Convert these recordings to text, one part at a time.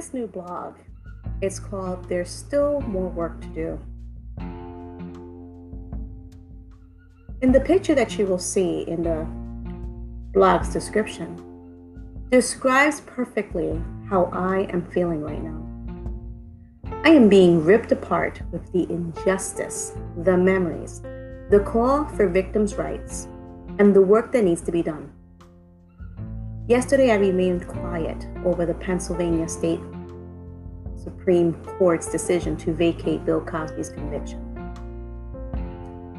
this new blog. It's called There's Still More Work to Do. In the picture that you will see in the blog's description, describes perfectly how I am feeling right now. I am being ripped apart with the injustice, the memories, the call for victims' rights, and the work that needs to be done. Yesterday, I remained quiet over the Pennsylvania State Supreme Court's decision to vacate Bill Cosby's conviction.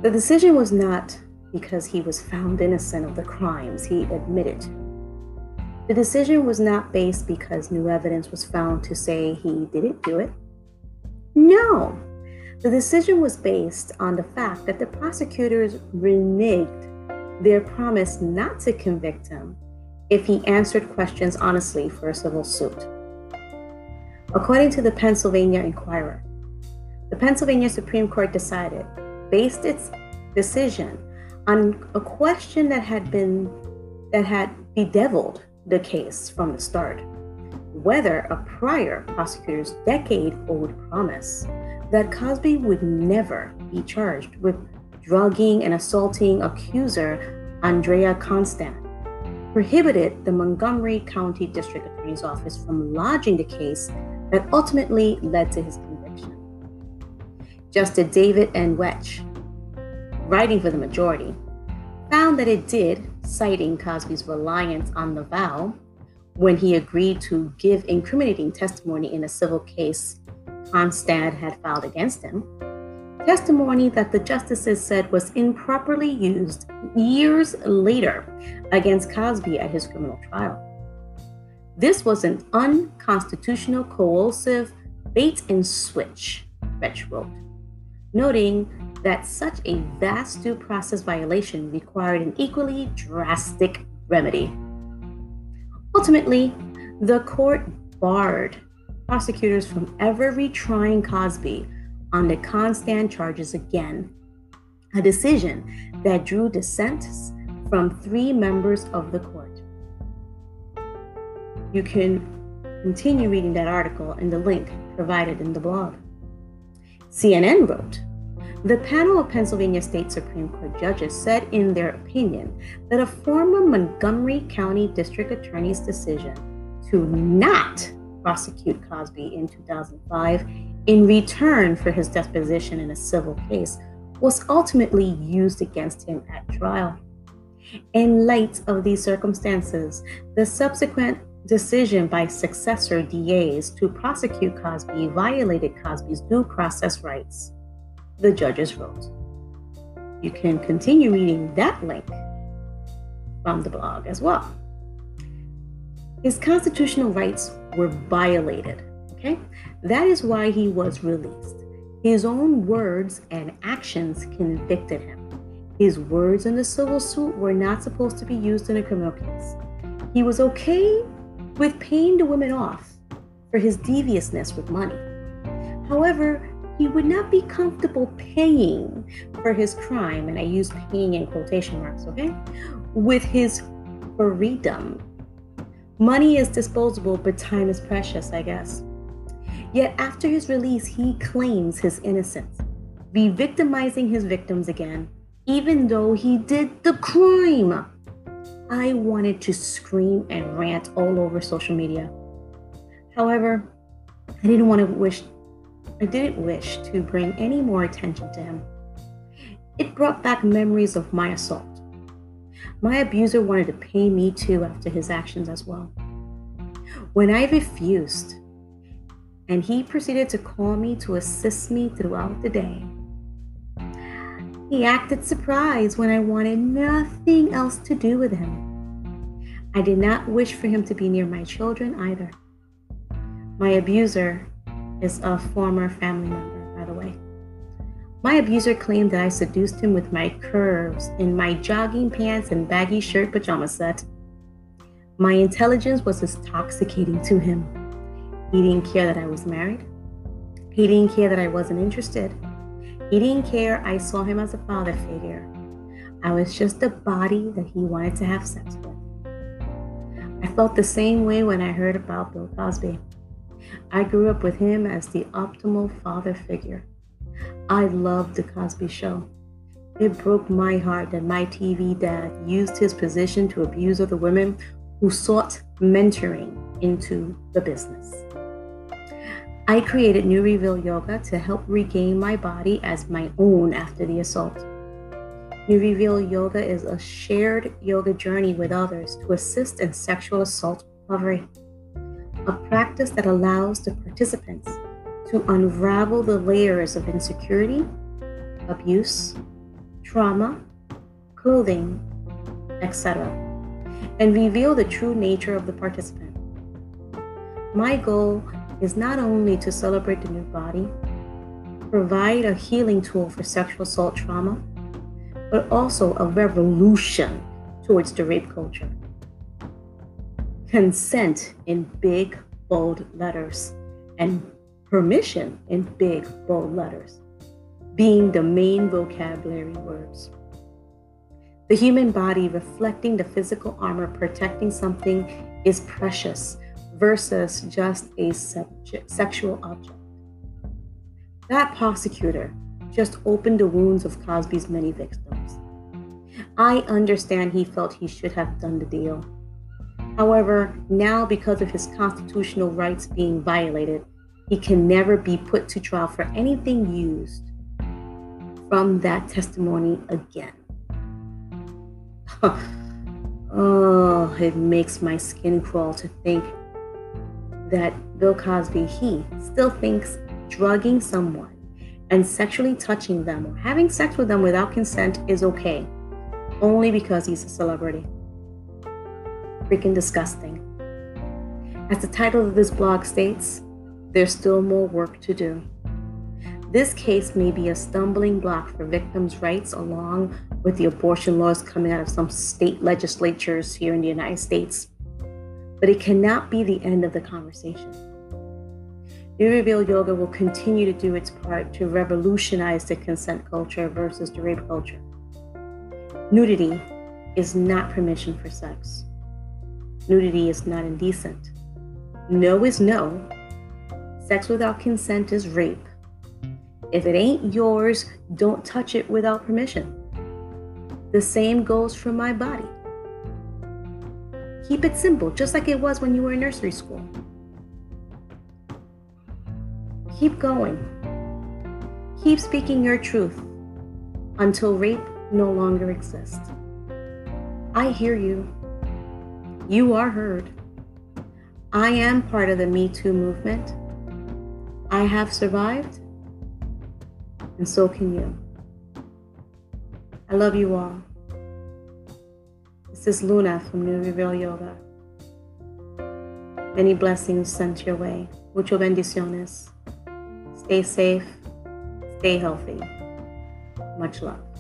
The decision was not because he was found innocent of the crimes he admitted. The decision was not based because new evidence was found to say he didn't do it. No, the decision was based on the fact that the prosecutors reneged their promise not to convict him if he answered questions honestly for a civil suit. According to the Pennsylvania Inquirer, the Pennsylvania Supreme Court decided, based its decision on a question that had been that had bedeviled the case from the start whether a prior prosecutor's decade old promise that Cosby would never be charged with drugging and assaulting accuser Andrea Constand prohibited the Montgomery County District Attorney's Office from lodging the case that ultimately led to his conviction. Justice David N. Wecht, writing for the majority, found that it did, citing Cosby's reliance on the vow when he agreed to give incriminating testimony in a civil case Constand had filed against him, testimony that the justices said was improperly used years later against Cosby at his criminal trial. This was an unconstitutional, coercive bait and switch, Wecht wrote, noting that such a vast due process violation required an equally drastic remedy. Ultimately, the court barred prosecutors from ever retrying Cosby on the Constand charges again, a decision that drew dissents from three members of the court. You can continue reading that article in the link provided in the blog. CNN wrote, the panel of Pennsylvania State Supreme Court judges said in their opinion that a former Montgomery County District Attorney's decision to not prosecute Cosby in 2005 in return for his deposition in a civil case was ultimately used against him at trial. In light of these circumstances, the subsequent decision by successor DAs to prosecute Cosby violated Cosby's due process rights the judges wrote. You can continue reading that link from the blog as well. His constitutional rights were violated. Okay? That is why he was released. His own words and actions convicted him. His words in the civil suit were not supposed to be used in a criminal case. He was okay with paying the women off for his deviousness with money. However, he would not be comfortable paying for his crime, and I use paying in quotation marks, okay, with his freedom. Money is disposable, but time is precious, I guess. Yet after his release, he claims his innocence, re victimizing his victims again, even though he did the crime. I wanted to scream and rant all over social media. However, I didn't want to wish I didn't wish to bring any more attention to him. It brought back memories of my assault. My abuser wanted to pay me too after his actions as well. When I refused, and he proceeded to call me to assist me throughout the day, he acted surprised when I wanted nothing else to do with him. I did not wish for him to be near my children either. My abuser is a former family member, by the way. My abuser claimed that I seduced him with my curves in my jogging pants and baggy shirt pajama set. My intelligence was intoxicating to him. He didn't care that I was married. He didn't care that I wasn't interested. He didn't care I saw him as a father figure. I was just a body that he wanted to have sex with. I felt the same way when I heard about Bill Cosby. I grew up with him as the optimal father figure. I loved The Cosby Show. It broke my heart that my TV dad used his position to abuse other women who sought mentoring into the business. I created NuReveal Yoga to help regain my body as my own after the assault. NuReveal Yoga is a shared yoga journey with others to assist in sexual assault recovery, a practice that allows the participants to unravel the layers of insecurity, abuse, trauma, clothing, etc., and reveal the true nature of the participant. My goal is not only to celebrate the new body, provide a healing tool for sexual assault trauma, but also a revolution towards the rape culture. Consent in big, bold letters, and permission in big, bold letters, being the main vocabulary words. The human body reflecting the physical armor protecting something is precious versus just a sexual object. That prosecutor just opened the wounds of Cosby's many victims. I understand he felt he should have done the deal. However, now because of his constitutional rights being violated, he can never be put to trial for anything used from that testimony again. oh, it makes my skin crawl to think that Bill Cosby, he still thinks drugging someone and sexually touching them or having sex with them without consent is okay, only because he's a celebrity. Freaking disgusting. As the title of this blog states, there's still more work to do. This case may be a stumbling block for victims' rights, along with the abortion laws coming out of some state legislatures here in the United States but it cannot be the end of the conversation. NuReveal Yoga will continue to do its part to revolutionize the consent culture versus the rape culture. Nudity is not permission for sex. Nudity is not indecent. No is no. Sex without consent is rape. If it ain't yours, don't touch it without permission. The same goes for my body. Keep it simple, just like it was when you were in nursery school. Keep going. Keep speaking your truth until rape no longer exists. I hear you. You are heard. I am part of the Me Too movement. I have survived, and so can you. I love you all. This is Luna from NuReveal Yoga. Many blessings sent your way. Mucho bendiciones. Stay safe. Stay healthy. Much love.